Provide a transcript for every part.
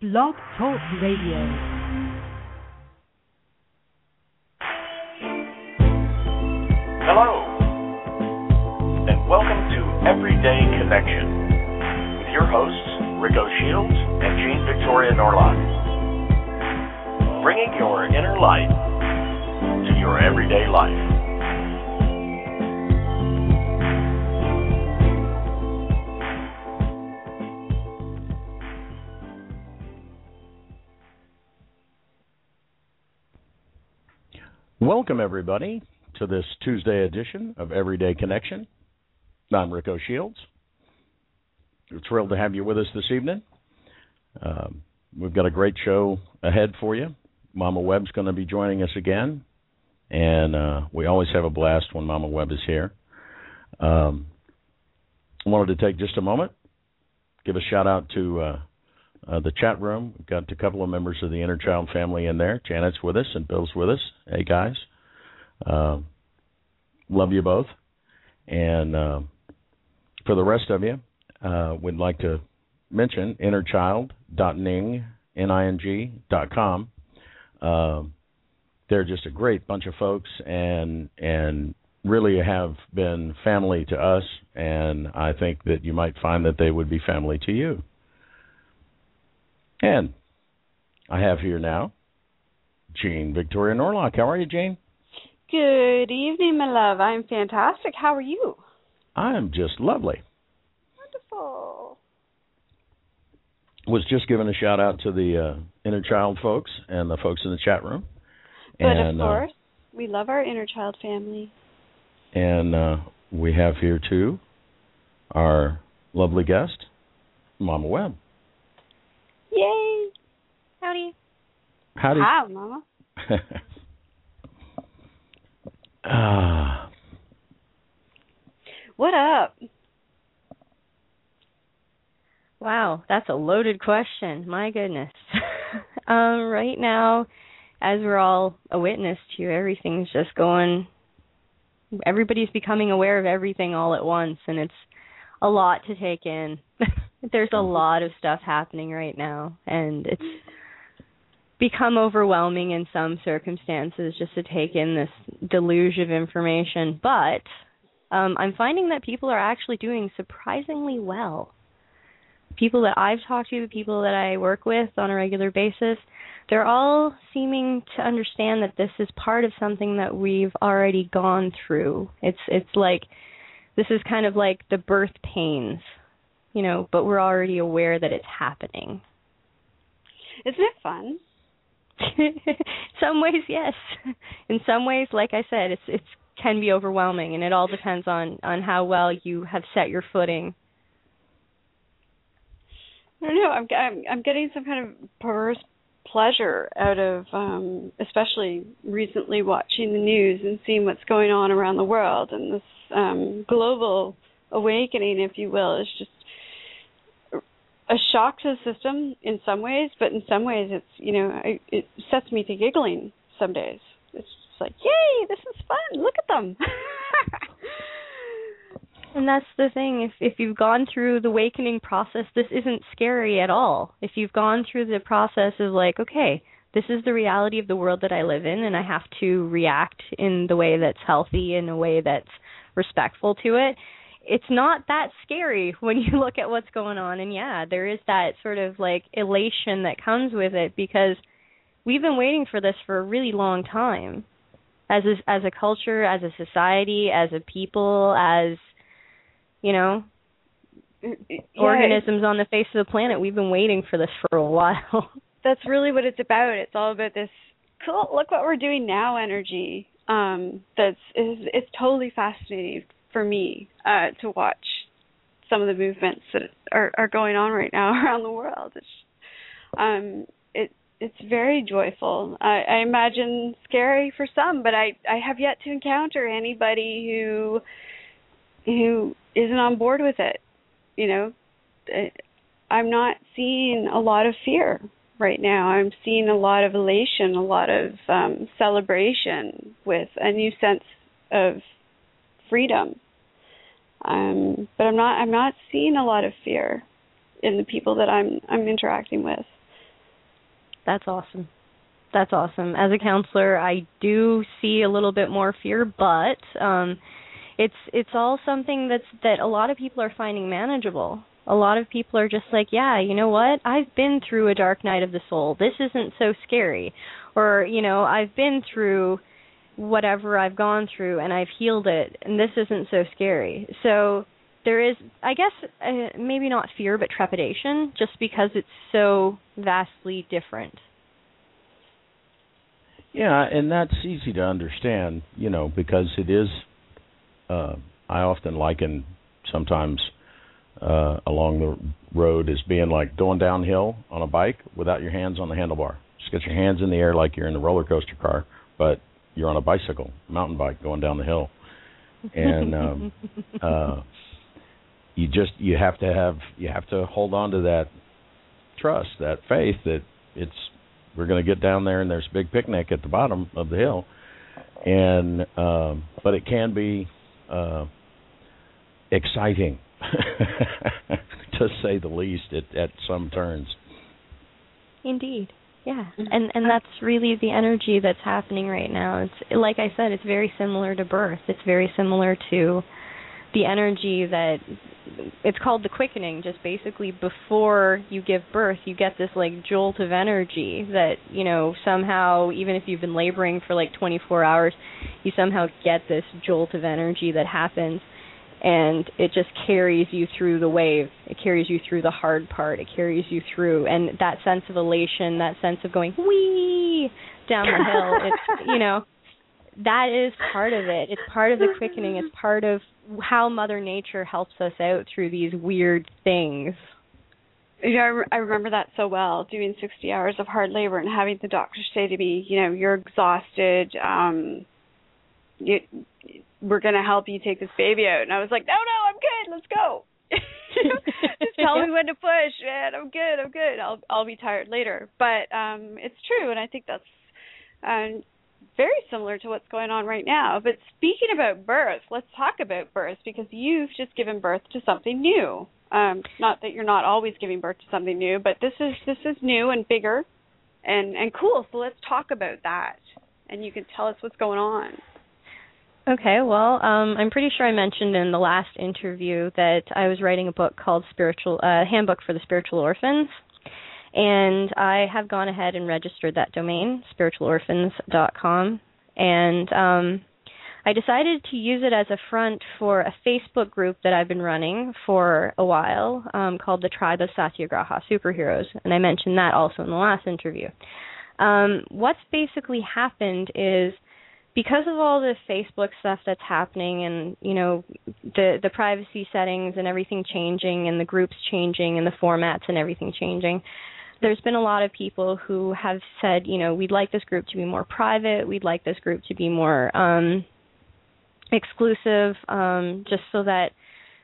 Blog Talk Radio. Hello, and welcome to Everyday Connection with your hosts, Rico Shields and Jean Victoria Norlock. Bringing your inner light to your everyday life. Welcome, everybody, to this Tuesday edition of Everyday Connection. I'm Rico Shields. We're thrilled to have you with us this evening. Um, we've got a great show ahead for you. Mama Webb's going to be joining us again, and uh, we always have a blast when Mama Webb is here. Um, I wanted to take just a moment, give a shout out to uh, uh, the chat room. We've got a couple of members of the Inner Child family in there. Janet's with us and Bill's with us. Hey guys, uh, love you both. And uh, for the rest of you, uh, we'd like to mention innerchild.ning, N-I-N-G, dot com. Uh, they're just a great bunch of folks and and really have been family to us and I think that you might find that they would be family to you. And I have here now Jean Victoria Norlock. How are you, Jane? Good evening, my love. I'm fantastic. How are you? I'm just lovely. Wonderful. Was just giving a shout out to the uh, inner child folks and the folks in the chat room. But and, of course, uh, we love our inner child family. And uh, we have here too our lovely guest, Mama Webb. Yay! Howdy. Howdy. Hi, Mama. Ah, What up? Wow, that's a loaded question. My goodness. um, right now, as we're all a witness to, everything's just going. Everybody's becoming aware of everything all at once, and it's a lot to take in. There's a lot of stuff happening right now, and it's become overwhelming in some circumstances just to take in this deluge of information. But um, I'm finding that people are actually doing surprisingly well. People that I've talked to, the people that I work with on a regular basis, they're all seeming to understand that this is part of something that we've already gone through. It's it's like this is kind of like the birth pains, you know, but we're already aware that it's happening. Isn't it fun? some ways yes in some ways like i said it's it's can be overwhelming and it all depends on on how well you have set your footing I don't know. I'm I'm, I'm getting some kind of perverse pleasure out of, um, especially recently watching the news and seeing what's going on around the world, and this um, global awakening, if you will, is just a shock to the system in some ways, but in some ways, it's you know, I, it sets me to giggling some days. It's just like, yay, this is fun. Look at them. and that's the thing if if you've gone through the awakening process this isn't scary at all if you've gone through the process of like okay this is the reality of the world that i live in and i have to react in the way that's healthy in a way that's respectful to it it's not that scary when you look at what's going on. And yeah there is that sort of like elation that comes with it because we've been waiting for this for a really long time as a, as a culture as a society as a people as you know yeah, organisms on the face of the planet. We've been waiting for this for a while. That's really what it's about. It's all about this cool look what we're doing now energy um that's is it's totally fascinating for me uh to watch some of the movements that are are going on right now around the world it's um, it it's very joyful. I, I imagine scary for some, but I I have yet to encounter anybody who who isn't on board with it. You know, I'm not seeing a lot of fear right now. I'm seeing a lot of elation, a lot of um, celebration with a new sense of freedom. Um, but I'm not I'm not seeing a lot of fear in the people that I'm I'm interacting with. That's awesome. That's awesome. As a counselor, I do see a little bit more fear, but um it's it's all something that's that a lot of people are finding manageable a lot of people are just like, yeah, you know what? I've been through a dark night of the soul. This isn't so scary. Or, you know, I've been through whatever I've gone through and I've healed it and this isn't so scary. So there is I guess uh, maybe not fear but trepidation just because it's so vastly different. Yeah, and that's easy to understand, you know, because it is uh I often liken sometimes uh, along the road as being like going downhill on a bike without your hands on the handlebar. Just get your hands in the air like you're in the roller coaster car, but you're on a bicycle, mountain bike going down the hill. And um uh you just you have to have you have to hold on to that trust, that faith that it's we're going to get down there and there's a big picnic at the bottom of the hill. And um but it can be uh exciting to say the least at, at some turns. Indeed. Yeah. Mm-hmm. And and um, that's really the energy that's happening right now. It's like I said, it's very similar to birth. It's very similar to the energy that it's called the quickening just basically before you give birth you get this like jolt of energy that you know somehow even if you've been laboring for like 24 hours you somehow get this jolt of energy that happens and it just carries you through the wave. It carries you through the hard part. It carries you through, and that sense of elation, that sense of going wee down the hill. it's you know that is part of it. It's part of the quickening. It's part of how Mother Nature helps us out through these weird things. Yeah, I remember that so well. Doing 60 hours of hard labor and having the doctor say to me, you know, you're exhausted. Um, you, we're going to help you take this baby out. And I was like, no, no, I'm good. Let's go. Just tell me when to push, man. I'm good. I'm good. I'll I'll be tired later. But um it's true and I think that's um very similar to what's going on right now. But speaking about birth, let's talk about birth because you've just given birth to something new. Um not that you're not always giving birth to something new, but this is this is new and bigger and and cool. So let's talk about that. And you can tell us what's going on. Okay, well, um, I'm pretty sure I mentioned in the last interview that I was writing a book called Spiritual uh, Handbook for the Spiritual Orphans, and I have gone ahead and registered that domain, spiritualorphans.com, and um, I decided to use it as a front for a Facebook group that I've been running for a while um, called the Tribe of Satyagraha Superheroes, and I mentioned that also in the last interview. Um, what's basically happened is because of all the Facebook stuff that's happening and you know the the privacy settings and everything changing and the groups changing and the formats and everything changing there's been a lot of people who have said you know we'd like this group to be more private. We'd like this group to be more um exclusive um just so that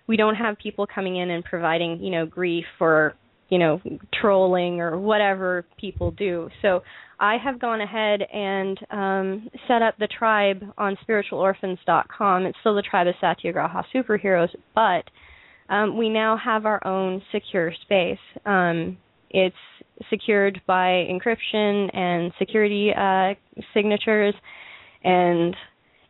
we don't have people coming in and providing you know grief or you know trolling or whatever people do. So I have gone ahead and um, set up the tribe on spiritualorphans.com. It's still the tribe of Satyagraha superheroes, but um, we now have our own secure space. Um, it's secured by encryption and security uh, signatures, and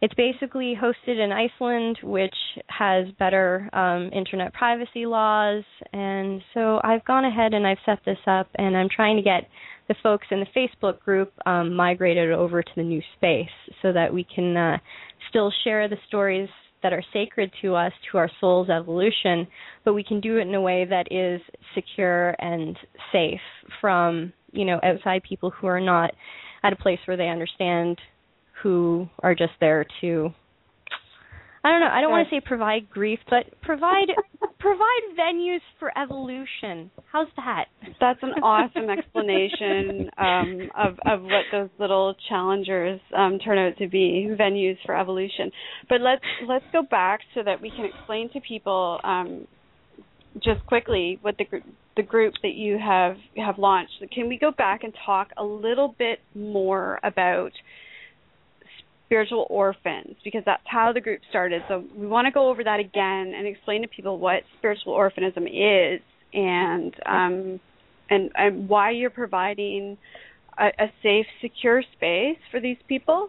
it's basically hosted in Iceland, which has better um, internet privacy laws. And so I've gone ahead and I've set this up, and I'm trying to get the folks in the Facebook group um, migrated over to the new space so that we can uh, still share the stories that are sacred to us, to our soul's evolution, but we can do it in a way that is secure and safe from you know outside people who are not at a place where they understand who are just there to I don't know. I don't want to say provide grief, but provide provide venues for evolution. How's that? That's an awesome explanation um, of of what those little challengers um, turn out to be venues for evolution. But let's let's go back so that we can explain to people um, just quickly what the the group that you have have launched. Can we go back and talk a little bit more about spiritual orphans because that's how the group started. So we want to go over that again and explain to people what spiritual orphanism is and um, and and why you're providing a, a safe, secure space for these people,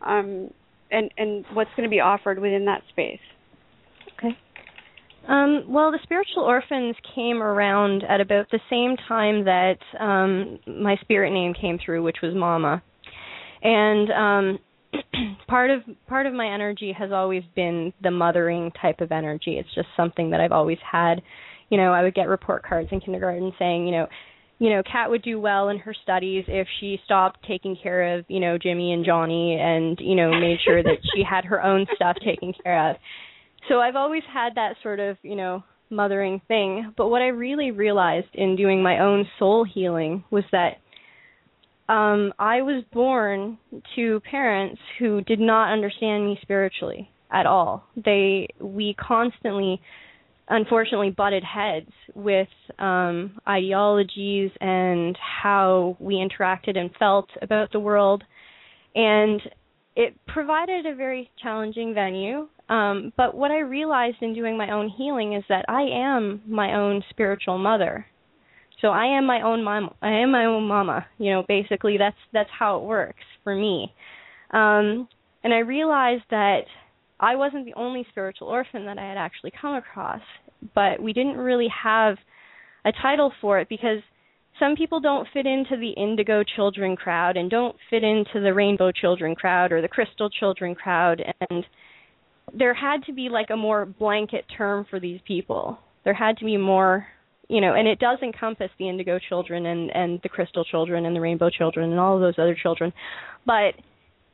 um, and and what's going to be offered within that space. Okay. Um, well, the spiritual orphans came around at about the same time that um, my spirit name came through, which was Mama. And um, part of part of my energy has always been the mothering type of energy. It's just something that I've always had. You know, I would get report cards in kindergarten saying, you know, you know, Kat would do well in her studies if she stopped taking care of, you know, Jimmy and Johnny and, you know, made sure that she had her own stuff taken care of. So I've always had that sort of, you know, mothering thing. But what I really realized in doing my own soul healing was that um, I was born to parents who did not understand me spiritually at all. They we constantly unfortunately butted heads with um ideologies and how we interacted and felt about the world. And it provided a very challenging venue. Um but what i realized in doing my own healing is that i am my own spiritual mother so I am my own mom. I am my own mama. You know, basically that's that's how it works for me. Um, and I realized that I wasn't the only spiritual orphan that I had actually come across, but we didn't really have a title for it because some people don't fit into the indigo children crowd and don't fit into the rainbow children crowd or the crystal children crowd and there had to be like a more blanket term for these people. There had to be more you know, and it does encompass the indigo children and and the crystal children and the rainbow children and all of those other children, but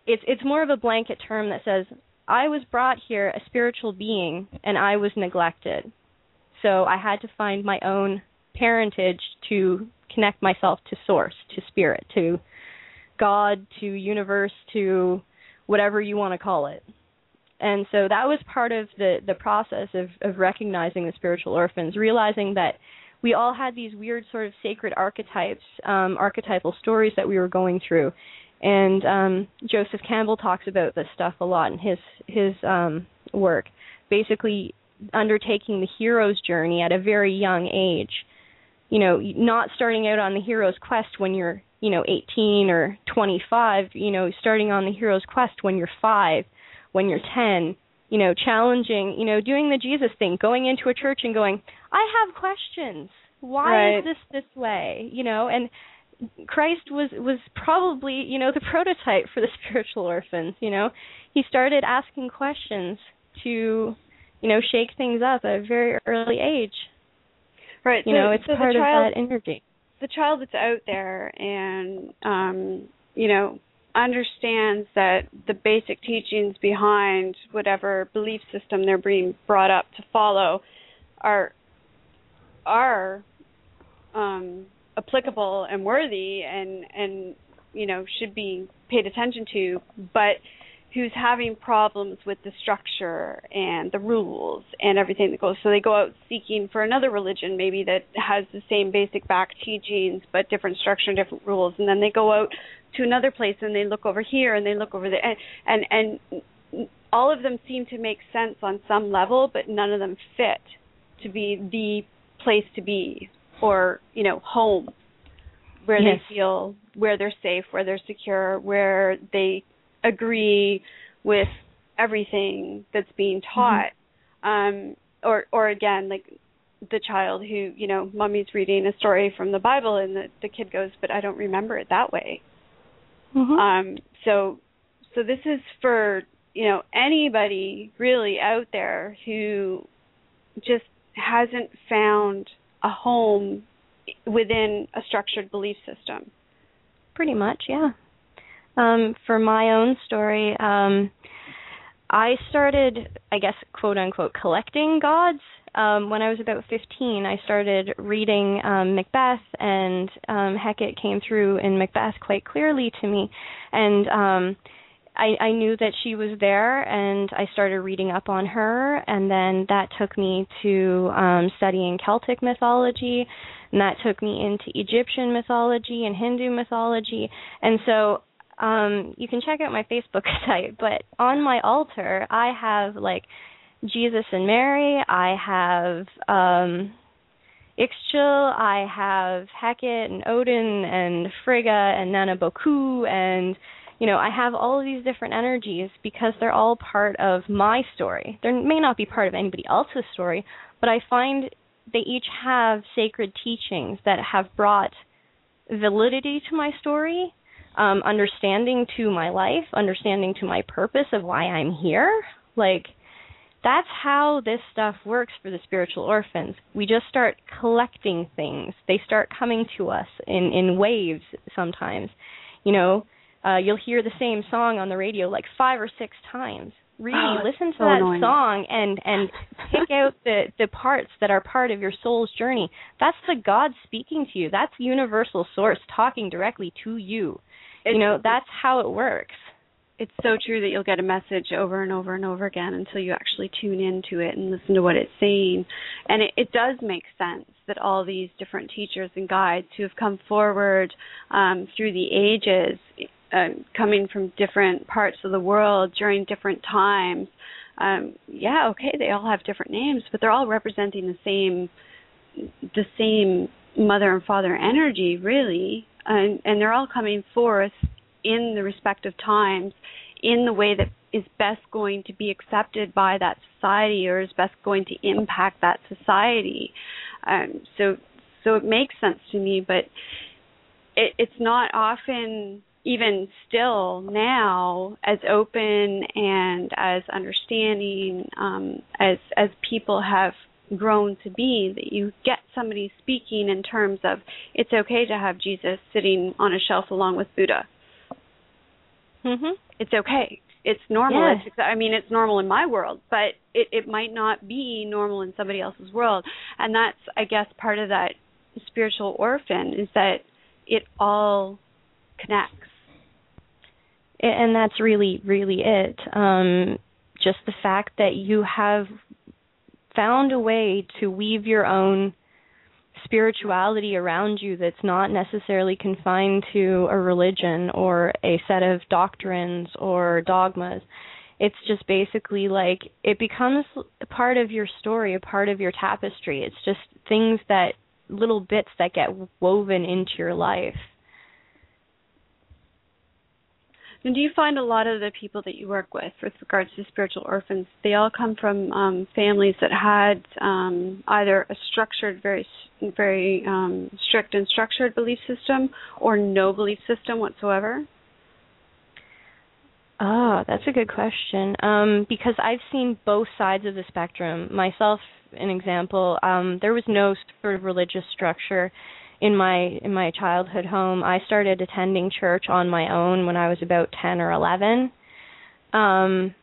it's it's more of a blanket term that says I was brought here a spiritual being and I was neglected. So I had to find my own parentage to connect myself to source, to spirit, to God, to universe, to whatever you want to call it. And so that was part of the the process of of recognizing the spiritual orphans, realizing that we all had these weird sort of sacred archetypes, um, archetypal stories that we were going through. And um, Joseph Campbell talks about this stuff a lot in his his um, work. Basically, undertaking the hero's journey at a very young age. You know, not starting out on the hero's quest when you're, you know, 18 or 25. You know, starting on the hero's quest when you're five, when you're 10, you know, challenging, you know, doing the Jesus thing, going into a church and going, I have questions. Why right. is this this way? You know, and Christ was was probably, you know, the prototype for the spiritual orphans, you know. He started asking questions to, you know, shake things up at a very early age. Right. You so, know, it's so part child, of that energy. The child that's out there and um, you know, understands that the basic teachings behind whatever belief system they're being brought up to follow are are um, applicable and worthy and and you know should be paid attention to but who's having problems with the structure and the rules and everything that goes so they go out seeking for another religion maybe that has the same basic back teachings but different structure and different rules and then they go out to another place and they look over here and they look over there and and, and all of them seem to make sense on some level but none of them fit to be the place to be or you know home where yes. they feel where they're safe where they're secure where they agree with everything that's being taught mm-hmm. um or or again like the child who you know mommy's reading a story from the bible and the the kid goes but i don't remember it that way mm-hmm. um so so this is for you know anybody really out there who just hasn't found a home within a structured belief system. Pretty much, yeah. Um, for my own story, um, I started, I guess, quote unquote, collecting gods. Um, when I was about 15. I started reading um, Macbeth, and um, Hecate came through in Macbeth quite clearly to me, and um, I, I knew that she was there, and I started reading up on her, and then that took me to um, studying Celtic mythology, and that took me into Egyptian mythology and Hindu mythology, and so um you can check out my Facebook site, but on my altar I have like Jesus and Mary, I have um Ixchel, I have Hecate and Odin and Frigga and Nana-Boku. And you know, I have all of these different energies because they're all part of my story. They may not be part of anybody else's story, but I find they each have sacred teachings that have brought validity to my story um, understanding to my life, understanding to my purpose of why I'm here. Like, that's how this stuff works for the spiritual orphans. We just start collecting things. They start coming to us in in waves sometimes. You know, uh you'll hear the same song on the radio like 5 or 6 times. Really oh, listen to so that annoying. song and and pick out the the parts that are part of your soul's journey. That's the God speaking to you. That's universal source talking directly to you you know that's how it works. It's so true that you'll get a message over and over and over again until you actually tune into it and listen to what it's saying. And it, it does make sense that all these different teachers and guides who have come forward um, through the ages uh, coming from different parts of the world during different times um, yeah okay they all have different names but they're all representing the same the same mother and father energy really and, and they're all coming forth in the respective times in the way that is best going to be accepted by that society or is best going to impact that society. Um, so so it makes sense to me, but it, it's not often even still now as open and as understanding um, as as people have grown to be that you get somebody speaking in terms of it's okay to have Jesus sitting on a shelf along with Buddha. Mhm. It's okay. It's normal. Yeah. It's, I mean, it's normal in my world, but it it might not be normal in somebody else's world. And that's I guess part of that spiritual orphan is that it all connects. and that's really really it um just the fact that you have found a way to weave your own spirituality around you that's not necessarily confined to a religion or a set of doctrines or dogmas. It's just basically like it becomes a part of your story a part of your tapestry. It's just things that little bits that get woven into your life And do you find a lot of the people that you work with, with regards to spiritual orphans, they all come from um, families that had um, either a structured, very, very um, strict and structured belief system, or no belief system whatsoever? Oh, that's a good question. Um, because I've seen both sides of the spectrum. Myself, an example, um, there was no sort of religious structure in my in my childhood home. I started attending church on my own when I was about 10 or 11. Um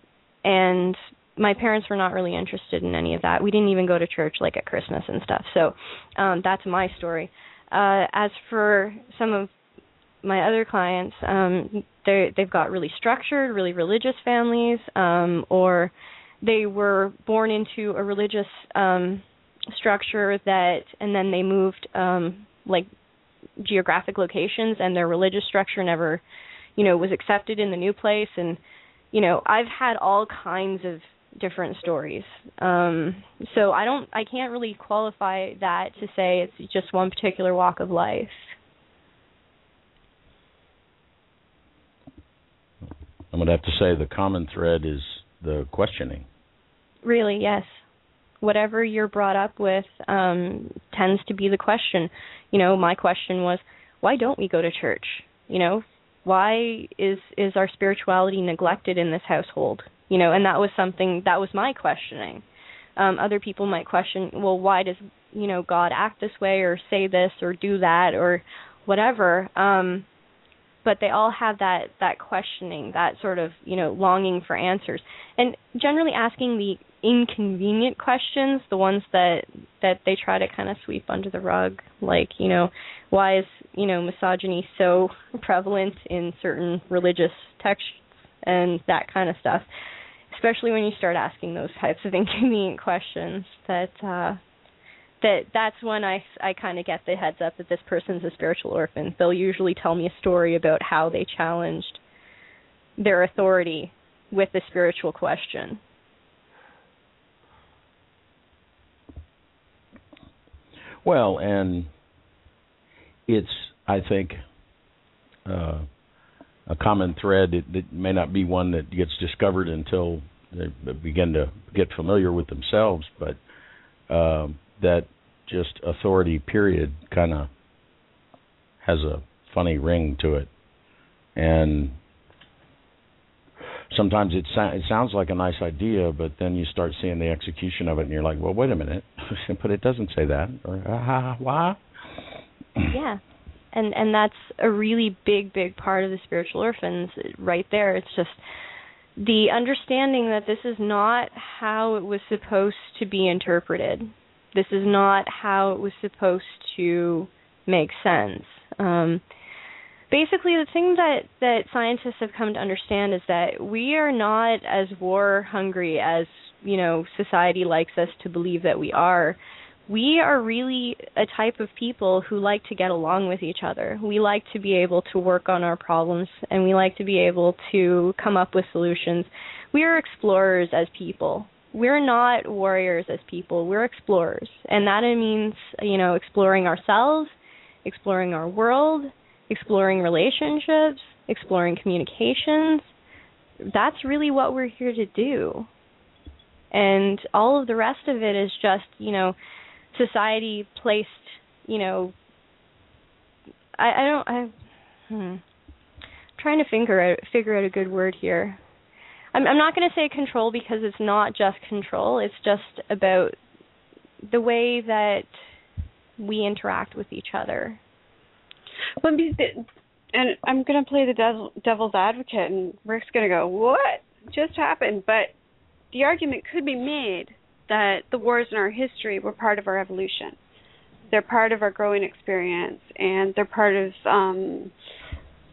and my parents were not really interested in any of that. We didn't even go to church like at Christmas and stuff. So, um that's my story. Uh as for some of my other clients, um they they've got really structured, really religious families um or they were born into a religious um structure that and then they moved um like geographic locations and their religious structure never you know was accepted in the new place. And you know i've had all kinds of different stories. Um so i don't i can't really qualify that to say it's just one particular walk of life. I'm going to have to say the common thread is the questioning. really? Yes whatever you're brought up with um tends to be the question. You know my question was why don't we go to church? You know why is is our spirituality neglected in this household? You know and that was something that was my questioning. Um other people might question well why does you know god act this way or say this or do that or whatever? Um but they all have that that questioning, that sort of you know longing for answers, and generally asking the inconvenient questions, the ones that that they try to kind of sweep under the rug, like you know, why is you know misogyny so prevalent in certain religious texts and that kind of stuff. Especially when you start asking those types of inconvenient questions, that uh, that that's when I I kind of get the heads up that this person's a spiritual orphan. They'll usually tell me a story about how they challenged their authority with a spiritual question. Well, and it's I think uh, a common thread. that, it may not be one that gets discovered until they begin to get familiar with themselves, but um, that just authority period kind of has a funny ring to it and sometimes it, it sounds like a nice idea but then you start seeing the execution of it and you're like well wait a minute. But it doesn't say that. Or ah, why? Yeah. And and that's a really big big part of the spiritual orphans right there. It's just the understanding that this is not how it was supposed to be interpreted. This is not how it was supposed to make sense. Um, basically, the thing that that scientists have come to understand is that we are not as war hungry as you know society likes us to believe that we are. We are really a type of people who like to get along with each other. We like to be able to work on our problems and we like to be able to come up with solutions. We are explorers as people we're not warriors as people we're explorers and that means you know exploring ourselves exploring our world exploring relationships exploring communications that's really what we're here to do and all of the rest of it is just you know society placed you know i i don't i hmm trying to figure out figure out a good word here I'm, I'm not going to say control because it's not just control. It's just about the way that we interact with each other. And I'm going to play the devil, devil's advocate, and Rick's going to go, "What just happened?" But the argument could be made that the wars in our history were part of our evolution. They're part of our growing experience, and they're part of um,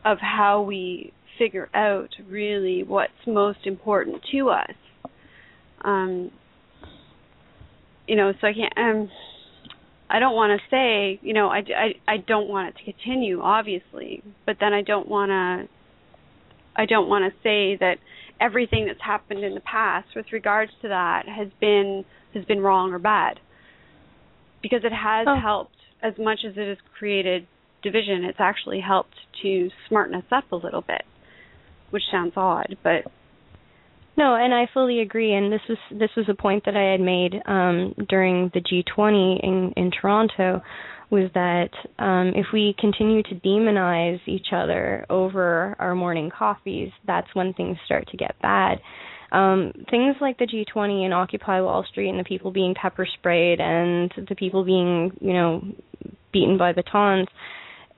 of how we figure out really what's most important to us. Um, you know, so I can't. Um, I don't want to say, you know, I, I I don't want it to continue, obviously, but then I don't want to. I don't want to say that everything that's happened in the past with regards to that has been has been wrong or bad, because it has oh. helped as much as it has created division. It's actually helped to smarten us up a little bit which sounds odd, but no, and I fully agree. And this was this was a point that I had made um, during the G20 in in Toronto, was that um, if we continue to demonize each other over our morning coffees, that's when things start to get bad. Um, things like the G20 and Occupy Wall Street and the people being pepper sprayed and the people being, you know, beaten by batons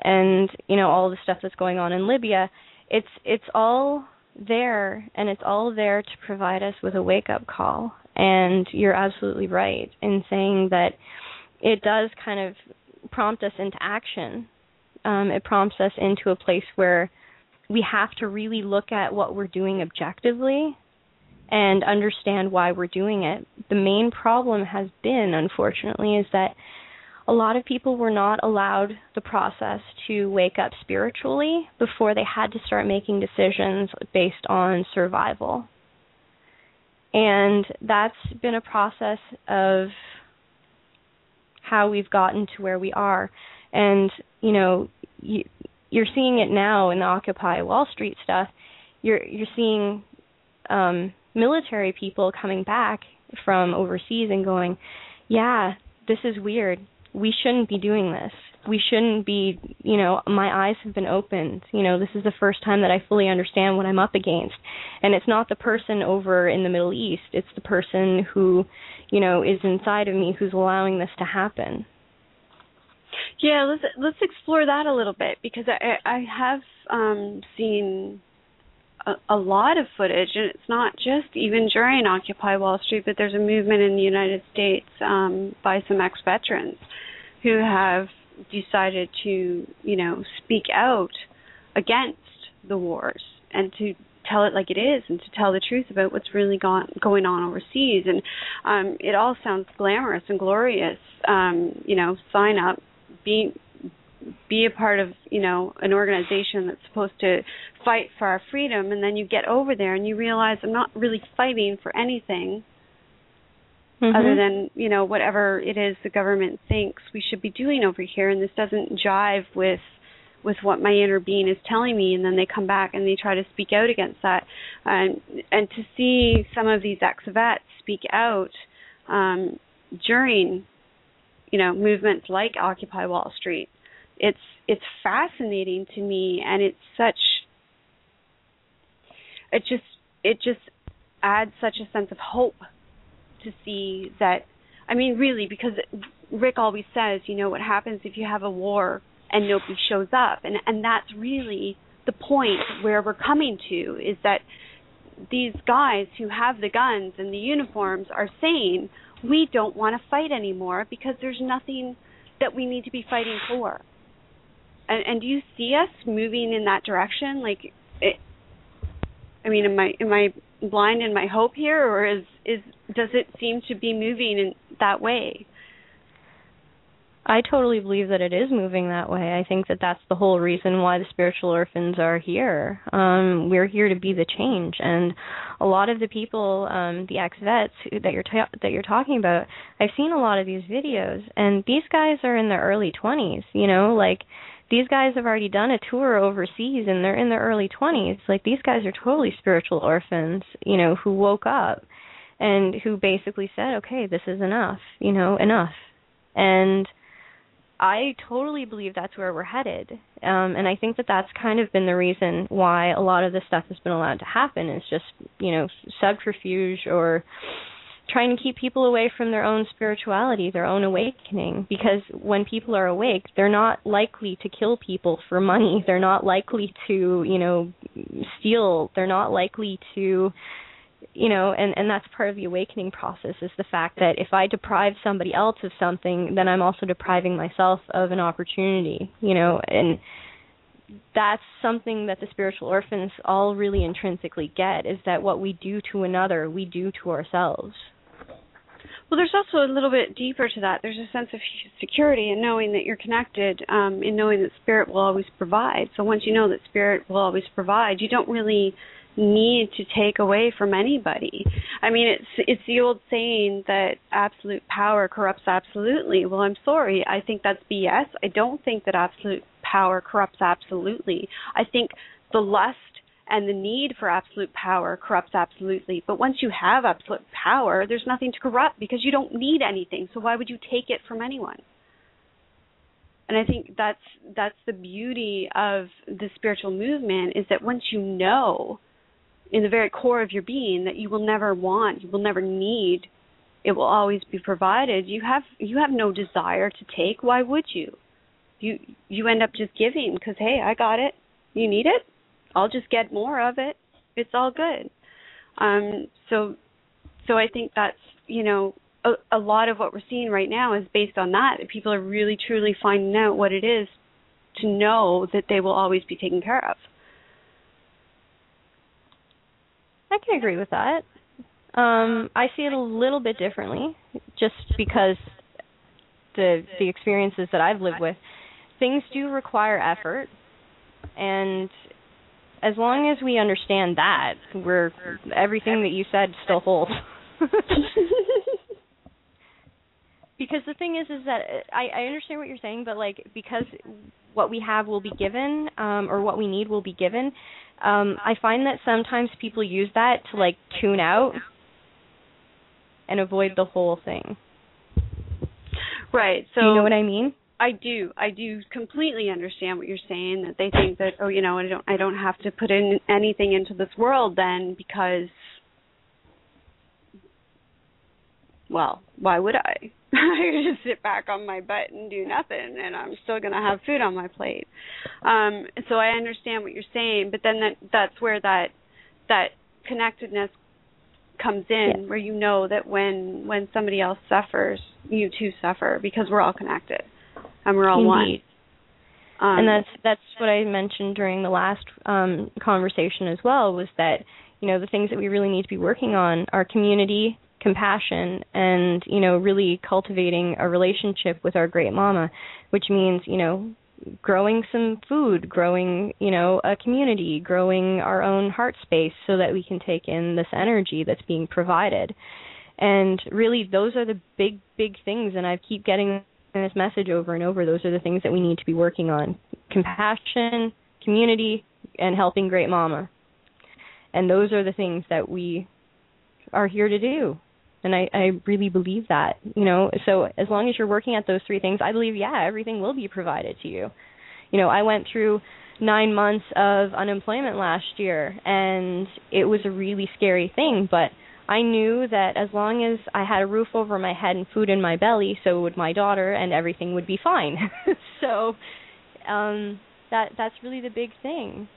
and, you know, all the stuff that's going on in Libya, it's it's all there and it's all there to provide us with a wake up call. And you're absolutely right in saying that it does kind of prompt us into action. Um, it prompts us into a place where we have to really look at what we're doing objectively and understand why we're doing it. The main problem has been unfortunately is that a lot of people were not allowed the process to wake up spiritually before they had to start making decisions based on survival. And that's been a process of how we've gotten to where we are. And, you know, you, you're seeing it now in the Occupy Wall Street stuff. You're you're seeing um military people coming back from overseas and going, "Yeah, this is weird we shouldn't be doing this. We shouldn't be, you know, my eyes have been opened. You know, this is the first time that I fully understand what I'm up against. And it's not the person over in the Middle East, it's the person who, you know, is inside of me who's allowing this to happen. Yeah, let's let's explore that a little bit because I I have um, seen a, lot of footage, and it's not just even during Occupy Wall Street, but there's a movement in the United States um, by some ex-veterans who have decided to, you know, speak out against the wars and to tell it like it is and to tell the truth about what's really gone, going on overseas. And um it all sounds glamorous and glorious. Um you know sign up be be a part of you know an organization that's supposed to fight for our freedom and then you get over there and you realize I'm not really fighting for anything mm-hmm. other than you know whatever it is the government thinks we should be doing over here and this doesn't jive with with what my inner being is telling me and then they come back and they try to speak out against that and and to see some of these ex vets speak out um during you know movements like occupy wall street it's it's fascinating to me and it's such it just it just adds such a sense of hope to see that I mean really because Rick always says, you know, what happens if you have a war and nobody shows up and and that's really the point where we're coming to is that these guys who have the guns and the uniforms are saying we don't want to fight anymore because there's nothing that we need to be fighting for. And, and do you see us moving in that direction? Like, it, I mean, am I am I blind in my hope here, or is is does it seem to be moving in that way? I totally believe that it is moving that way. I think that that's the whole reason why the spiritual orphans are here. Um, we're here to be the change, and a lot of the people, um, the ex vets that you're ta- that you're talking about, I've seen a lot of these videos, and these guys are in their early 20s. You know, like these guys have already done a tour overseas, and they're in their early 20s. Like these guys are totally spiritual orphans. You know, who woke up and who basically said, "Okay, this is enough. You know, enough." And I totally believe that's where we're headed. Um, and I think that that's kind of been the reason why a lot of this stuff has been allowed to happen is just, you know, subterfuge or trying to keep people away from their own spirituality, their own awakening. Because when people are awake, they're not likely to kill people for money. They're not likely to, you know, steal. They're not likely to you know and and that's part of the awakening process is the fact that if i deprive somebody else of something then i'm also depriving myself of an opportunity you know and that's something that the spiritual orphans all really intrinsically get is that what we do to another we do to ourselves well, there's also a little bit deeper to that. There's a sense of security in knowing that you're connected, um, in knowing that spirit will always provide. So once you know that spirit will always provide, you don't really need to take away from anybody. I mean, it's it's the old saying that absolute power corrupts absolutely. Well, I'm sorry. I think that's BS. I don't think that absolute power corrupts absolutely. I think the lust and the need for absolute power corrupts absolutely. But once you have absolute power, there's nothing to corrupt because you don't need anything. So why would you take it from anyone? And I think that's that's the beauty of the spiritual movement is that once you know in the very core of your being that you will never want, you will never need, it will always be provided. You have you have no desire to take. Why would you? You you end up just giving because hey, I got it. You need it. I'll just get more of it. It's all good. Um, so so I think that's you know a, a lot of what we're seeing right now is based on that. People are really truly finding out what it is to know that they will always be taken care of. I can agree with that. Um, I see it a little bit differently, just because the the experiences that I've lived with, things do require effort, and as long as we understand that, we're everything that you said still holds. because the thing is, is that I, I understand what you're saying, but like because what we have will be given, um, or what we need will be given um i find that sometimes people use that to like tune out and avoid the whole thing right so do you know what i mean i do. I do completely understand what you're saying that they think that oh you know i don't i don't have to put in anything into this world then because well why would i? I could just sit back on my butt and do nothing, and I'm still going to have food on my plate. Um, so I understand what you're saying, but then that that's where that that connectedness comes in, where you know that when when somebody else suffers, you too suffer because we're all connected and we're all Indeed. one. Um, and that's that's what I mentioned during the last um, conversation as well was that you know the things that we really need to be working on are community compassion and you know really cultivating a relationship with our great mama which means you know growing some food growing you know a community growing our own heart space so that we can take in this energy that's being provided and really those are the big big things and i keep getting this message over and over. Those are the things that we need to be working on. Compassion community and helping great mama. And those are the things that we are here to do. And I, I really believe that you know. So as long as you're working at those three things i believe yeah everything will be provided to you. You know i went through nine months of unemployment last year and it was a really scary thing but i knew that as long as i had a roof over my head and food in my belly so would my daughter and everything would be fine so um that that's really the big thing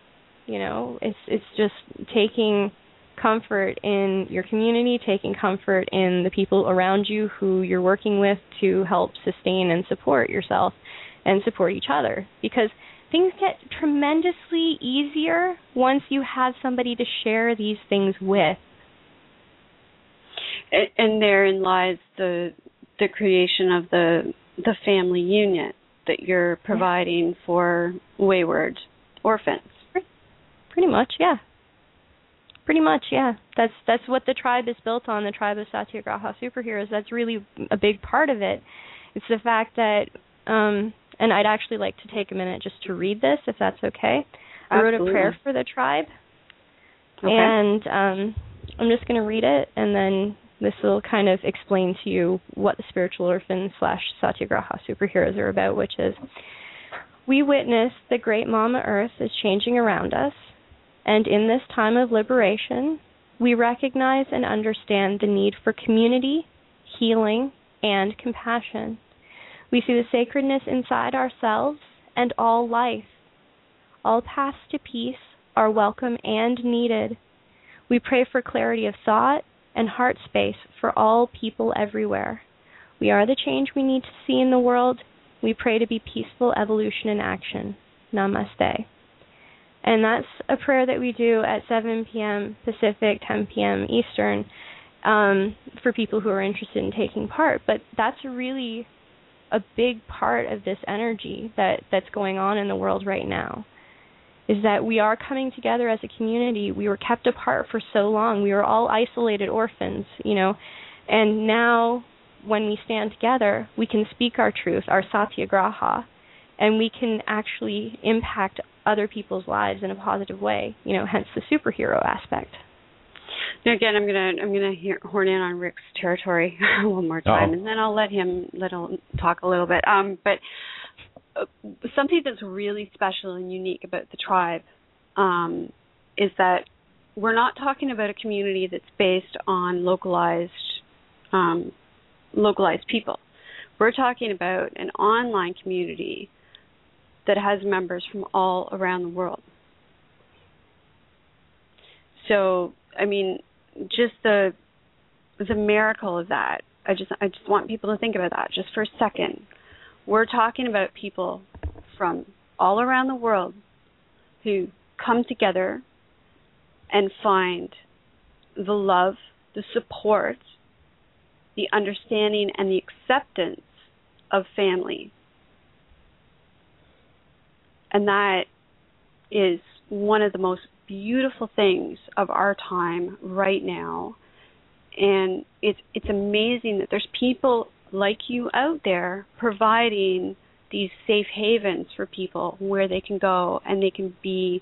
you know it's it's just taking comfort in your community, taking comfort in the people around you who you're working with to help sustain and support yourself and support each other. Because things get tremendously easier once you have somebody to share these things with. And, and therein lies the the creation of the the family unit that you're providing for wayward orphans. Pretty much, yeah. Pretty much, yeah. That's that's what the tribe is built on. The tribe of Satyagraha superheroes. That's really a big part of it. It's the fact that, um, and I'd actually like to take a minute just to read this, if that's okay. Absolutely. I wrote a prayer for the tribe, okay. and um, I'm just going to read it, and then this will kind of explain to you what the spiritual orphan slash Satyagraha superheroes are about, which is we witness the great Mama Earth is changing around us and in this time of liberation, we recognize and understand the need for community, healing, and compassion. We see the sacredness inside ourselves and all life. All paths to peace are welcome and needed. We pray for clarity of thought and heart space for all people everywhere. We are the change we need to see in the world. We pray to be peaceful evolution in action. Namaste. And that's a prayer that we do at 7 p.m. Pacific, 10 p.m. Eastern um, for people who are interested in taking part. But that's really a big part of this energy that, that's going on in the world right now. Is that we are coming together as a community. We were kept apart for so long. We were all isolated orphans, you know. And now, when we stand together, we can speak our truth, our satyagraha, and we can actually impact other people's lives in a positive way. You know, hence the superhero aspect. Now again, I'm gonna I'm gonna hear, horn in on Rick's territory one more time, Uh-oh. and then I'll let him let him talk a little bit. Um, but something that's really special and unique about the tribe um, is that we're not talking about a community that's based on localized um, localized people. We're talking about an online community that has members from all around the world. So, I mean, just the the miracle of that. I just I just want people to think about that just for a second. We're talking about people from all around the world who come together and find the love, the support, the understanding and the acceptance of family and that is one of the most beautiful things of our time right now. And it's it's amazing that there's people like you out there providing these safe havens for people where they can go and they can be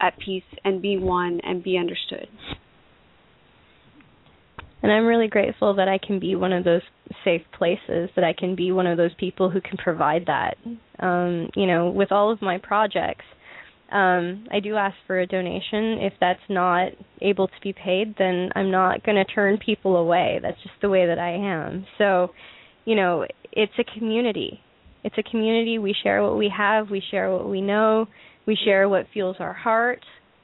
at peace and be one and be understood. And I'm really grateful that I can be one of those safe places, that I can be one of those people who can provide that. Um, you know, with all of my projects, um, I do ask for a donation. If that's not able to be paid, then I'm not going to turn people away. That's just the way that I am. So, you know, it's a community. It's a community. We share what we have. We share what we know. We share what fuels our heart.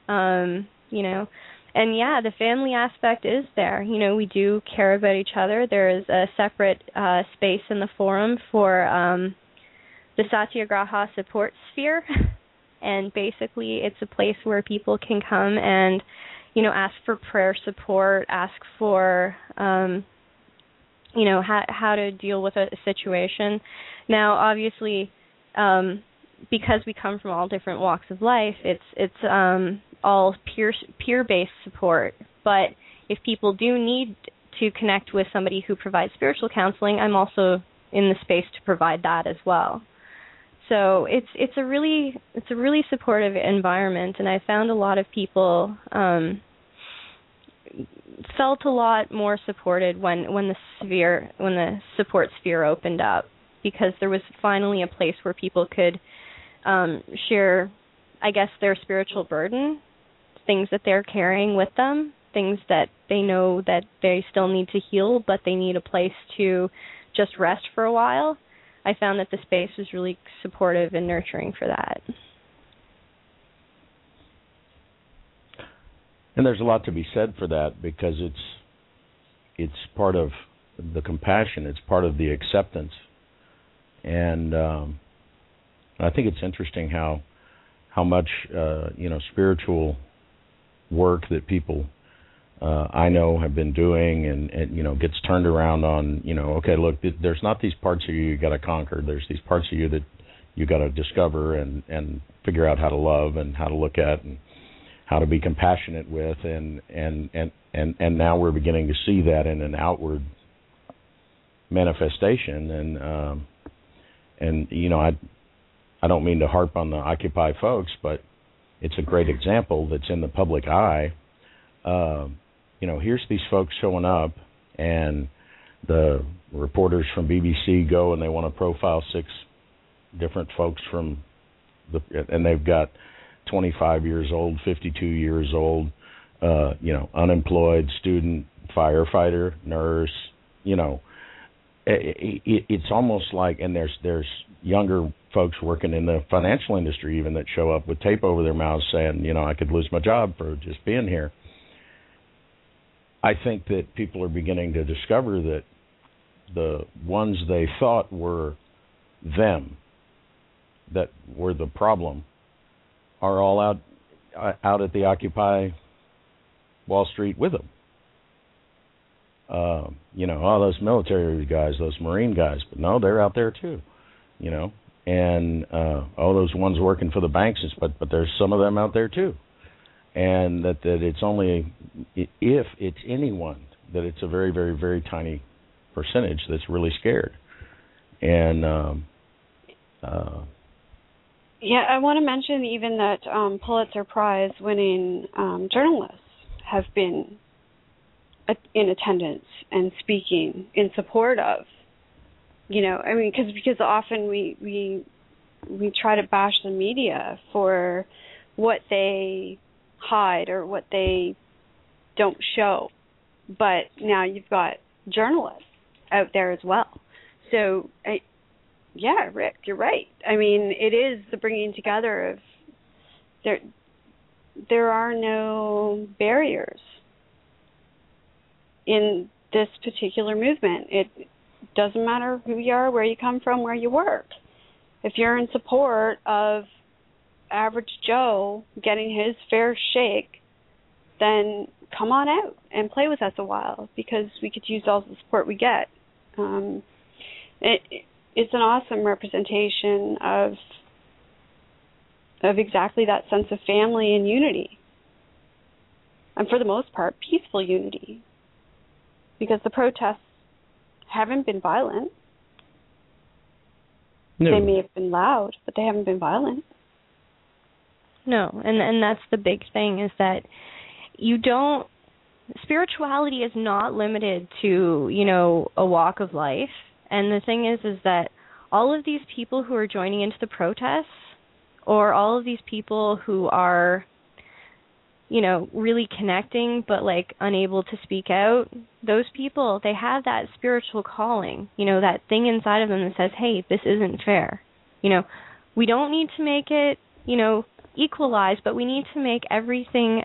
Um, you know, and yeah, the family aspect is there. You know, we do care about each other. There is a separate uh, space in the forum for um, the Satyagraha support sphere, and basically, it's a place where people can come and, you know, ask for prayer support, ask for, um, you know, how how to deal with a, situation. Now, obviously, um, because we come from all different walks of life, it's it's um all peer peer based support. But if people do need to connect with somebody who provides spiritual counseling, I'm also in the space to provide that as well. So it's it's a really it's a really supportive environment, and I found a lot of people um, felt a lot more supported when when the sphere when the support sphere opened up because there was finally a place where people could um, share, I guess, their spiritual burden things that they're carrying with them, things that they know that they still need to heal, but they need a place to just rest for a while. I found that the space was really supportive and nurturing for that. And there's a lot to be said for that because it's it's part of the compassion, it's part of the acceptance, and um, I think it's interesting how how much uh, you know spiritual work that people uh, I know have been doing, and, and you know gets turned around on. You know, okay, look, th- there's not these parts of you you got to conquer. There's these parts of you that you got to discover and and figure out how to love and how to look at and how to be compassionate with, and and and and and now we're beginning to see that in an outward manifestation, and um, and you know I I don't mean to harp on the Occupy folks, but it's a great example that's in the public eye. Uh, you know, here's these folks showing up, and the reporters from BBC go and they want to profile six different folks from the, and they've got 25 years old, 52 years old, uh, you know, unemployed student, firefighter, nurse, you know, it, it, it's almost like, and there's there's younger folks working in the financial industry even that show up with tape over their mouths saying, you know, I could lose my job for just being here. I think that people are beginning to discover that the ones they thought were them that were the problem are all out out at the Occupy Wall Street with them. Uh, you know, all oh, those military guys, those Marine guys, but no, they're out there too. You know, and uh, oh, those ones working for the banks, but but there's some of them out there too, and that that it's only if it's anyone that it's a very very very tiny percentage that's really scared, and um, uh, yeah, I want to mention even that um, Pulitzer Prize winning um, journalists have been in attendance and speaking in support of you know i mean because because often we we we try to bash the media for what they hide or what they don't show but now you've got journalists out there as well so I, yeah rick you're right i mean it is the bringing together of there there are no barriers in this particular movement. It doesn't matter who you are, where you come from, where you work. If you're in support of average Joe getting his fair shake, then come on out and play with us a while because we could use all the support we get. Um, it, it's an awesome representation of of exactly that sense of family and unity, and for the most part, peaceful unity because the protests haven't been violent. No. They may have been loud, but they haven't been violent. No, and and that's the big thing is that you don't spirituality is not limited to, you know, a walk of life. And the thing is is that all of these people who are joining into the protests or all of these people who are you know, really connecting but like unable to speak out, those people, they have that spiritual calling, you know, that thing inside of them that says, "Hey, this isn't fair." You know, we don't need to make it, you know, equalize, but we need to make everything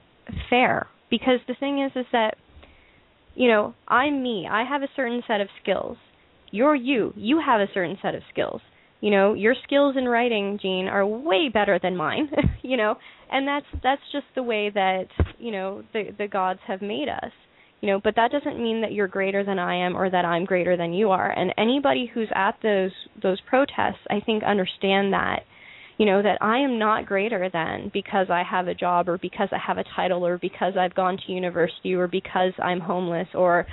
fair because the thing is is that you know, I'm me. I have a certain set of skills. You're you. You have a certain set of skills. You know, your skills in writing, Jean, are way better than mine, you know, and that's that's just the way that, you know, the the gods have made us. You know, but that doesn't mean that you're greater than I am or that I'm greater than you are. And anybody who's at those those protests, I think understand that you know that I am not greater than because I have a job or because I have a title or because I've gone to university or because I'm homeless or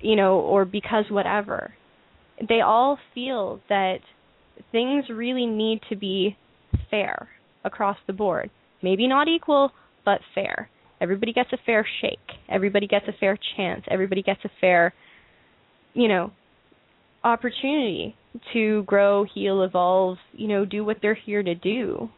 you know or because whatever. They all feel that things really need to be fair across the board. Maybe not equal, but fair. Everybody gets a fair shake. Everybody gets a fair chance. Everybody gets a fair you know opportunity to grow, heal, evolve, you know, do what they're here to do.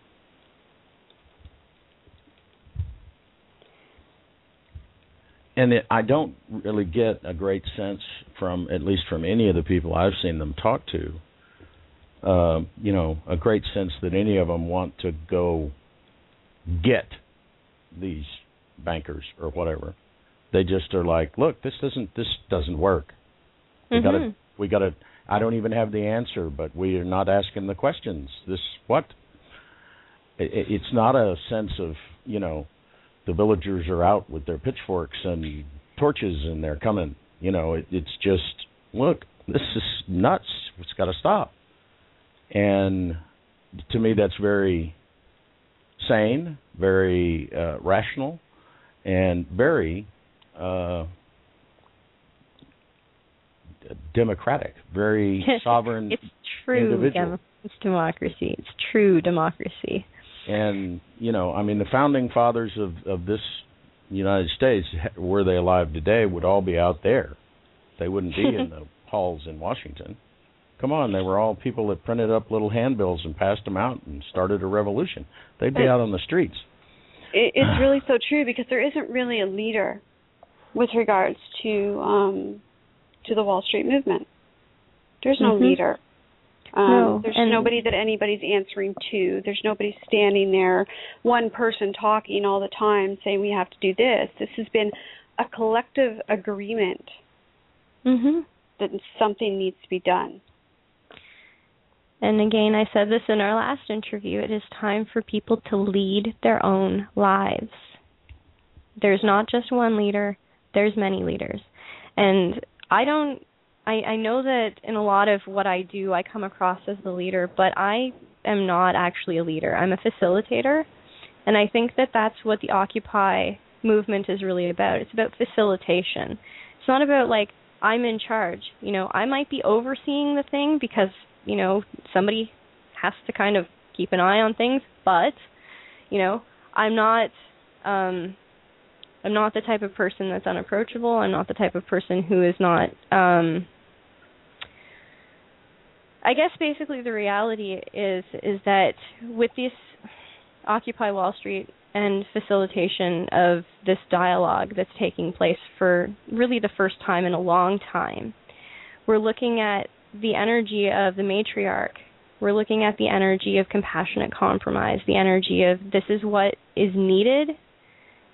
And it, I don't really get a great sense from, at least from any of the people I've seen them talk to, uh, you know, a great sense that any of them want to go get these bankers or whatever. They just are like, look, this doesn't this doesn't work. We mm-hmm. gotta we gotta I don't even have the answer, but we are not asking the questions. This what? It, it's not a sense of you know the villagers are out with their pitchforks and torches and they're coming. You know, it, it's just look, this is nuts. It's got to stop. And to me, that's very sane, very uh, rational, and very uh, democratic, very sovereign. it's true. individual. It's democracy. It's true democracy. And you know, I mean, the founding fathers of of this United States, were they alive today, would all be out there. They wouldn't be in the halls in Washington. Come on, they were all people that printed up little handbills and passed them out and started a revolution. They'd be out on the streets. It's really so true because there isn't really a leader with regards to um to the Wall Street movement. There's no mm-hmm. leader. Um, no, there's and nobody that anybody's answering to. There's nobody standing there, one person talking all the time saying we have to do this. This has been a collective agreement mm-hmm. that something needs to be done. And again, I said this in our last interview it is time for people to lead their own lives. There's not just one leader, there's many leaders. And I don't I, I know that in a lot of what I do I come across as the leader, but I am not actually a leader. I'm a facilitator. And I think that that's what the Occupy movement is really about. It's about facilitation. It's not about like I'm in charge. You know, I might be overseeing the thing because, you know, somebody has to kind of keep an eye on things, but you know, I'm not um I'm not the type of person that's unapproachable. I'm not the type of person who is not um I guess basically the reality is is that with this Occupy Wall Street and facilitation of this dialogue that's taking place for really the first time in a long time, we're looking at the energy of the matriarch. We're looking at the energy of compassionate compromise, the energy of this is what is needed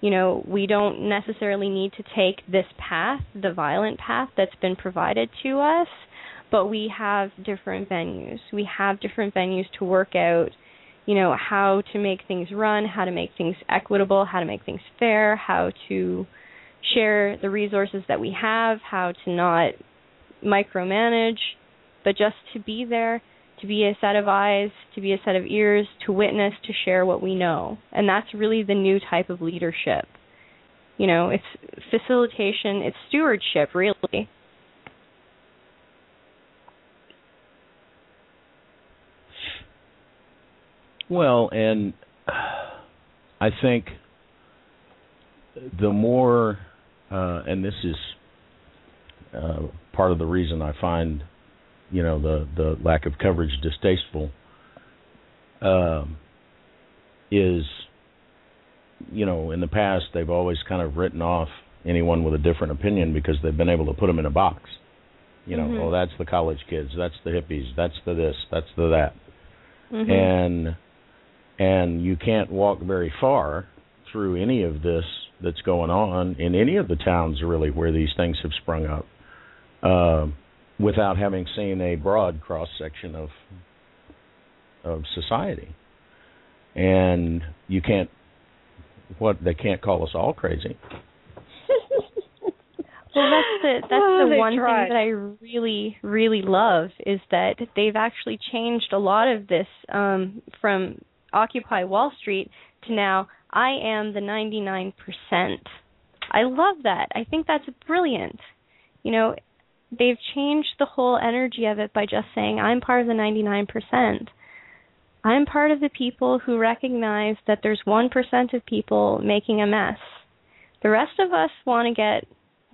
you know, we don't necessarily need to take this path, the violent path that's been provided to us, but we have different venues. We have different venues to work out, you know, how to make things run, how to make things equitable, how to make things fair, how to share the resources that we have, how to not micromanage, but just to be there to be a set of eyes, to be a set of ears, to witness, to share what we know. And that's really the new type of leadership. You know, it's facilitation, it's stewardship, really. Well, and I think the more, uh, and this is uh, part of the reason I find you know the the lack of coverage distasteful um, is you know, in the past they've always kind of written off anyone with a different opinion because they've been able to put them in a box. You know, Mhm. oh, that's the college kids, that's the hippies, that's the this, that's the that, Mhm. and and you can't walk very far through any of this that's going on in any of the towns really where these things have sprung up uh, without having seen a broad cross section of of society and you can't what they can't call us all crazy Well, that's the that's Oh, the one tried. thing that I really really love is that they've actually changed a lot of this um, from Occupy Wall Street to now I am the 99%. I love that. I think that's brilliant. You know, they've changed the whole energy of it by just saying I'm part of the 99%. I'm part of the people who recognize that there's 1% of people making a mess. The rest of us want to get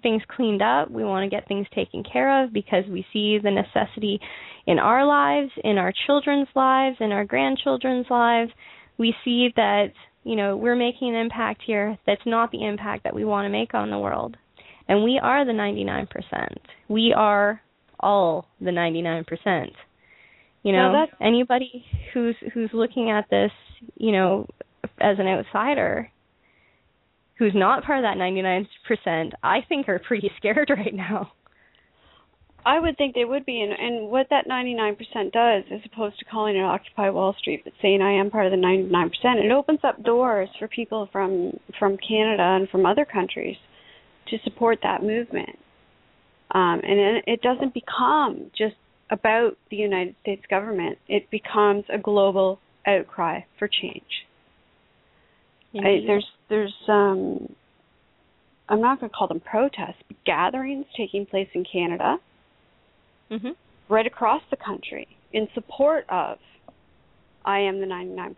things cleaned up. We want to get things taken care of because we see the necessity in our lives, in our children's lives, in our grandchildren's lives. We see that, you know, we're making an impact here that's not the impact that we want to make on the world. And we are the 99%. We are all the 99%. You know, Now anybody who's who's looking at this, you know, as an outsider, who's not part of that 99%, I think are pretty scared right now. I would think they would be, and, and what that 99% does, as opposed to calling it Occupy Wall Street, but saying I am part of the 99%, it opens up doors for people from from Canada and from other countries to support that movement. Um, and it, doesn't become just about the United States government; it becomes a global outcry for change. I, there's there's um I'm not going to call them protests, but gatherings taking place in Canada, hmm right across the country, in support of I am the 99%.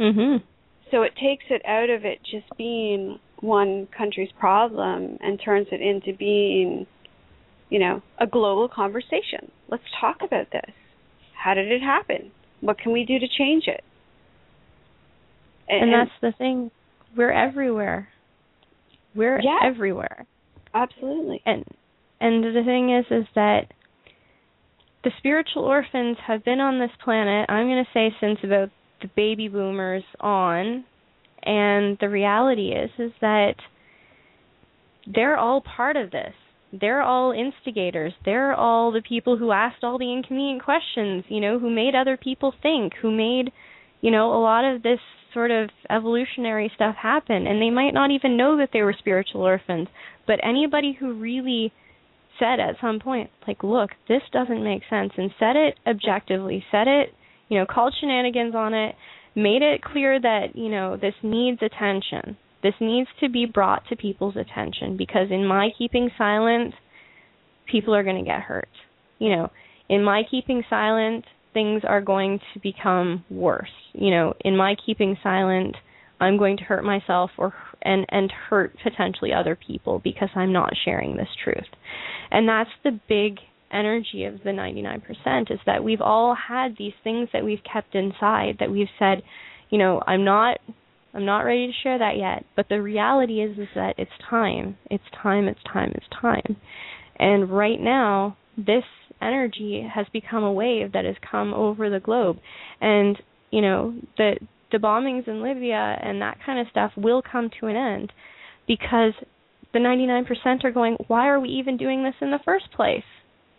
Mhm. So it takes it out of it just being one country's problem and turns it into being, you know, a global conversation. Let's talk about this. How did it happen? What can we do to change it? And that's the thing. We're everywhere. We're Yeah. everywhere. absolutely. And and the thing is is that the spiritual orphans have been on this planet, I'm going to say since about the baby boomers on, and the reality is is that they're all part of this. They're all instigators. They're all the people who asked all the inconvenient questions, you know, who made other people think, who made, you know, a lot of this sort of evolutionary stuff happen. And they might not even know that they were spiritual orphans. But anybody who really said at some point, like, look, this doesn't make sense, and said it objectively, said it, you know, called shenanigans on it, made it clear that, you know, this needs attention. This needs to be brought to people's attention because in my keeping silent, people are going to get hurt. You know, in my keeping silent, things are going to become worse. You know, in my keeping silent, I'm going to hurt myself or and and hurt potentially other people because I'm not sharing this truth. And that's the big energy of the 99% is that we've all had these things that we've kept inside that we've said, you know, I'm not I'm not ready to share that yet, but the reality is is that it's time. It's time, it's time, it's time. And right now, this energy has become a wave that has come over the globe. And, you know, the the bombings in Libya and that kind of stuff will come to an end because the 99% are going, why are we even doing this in the first place?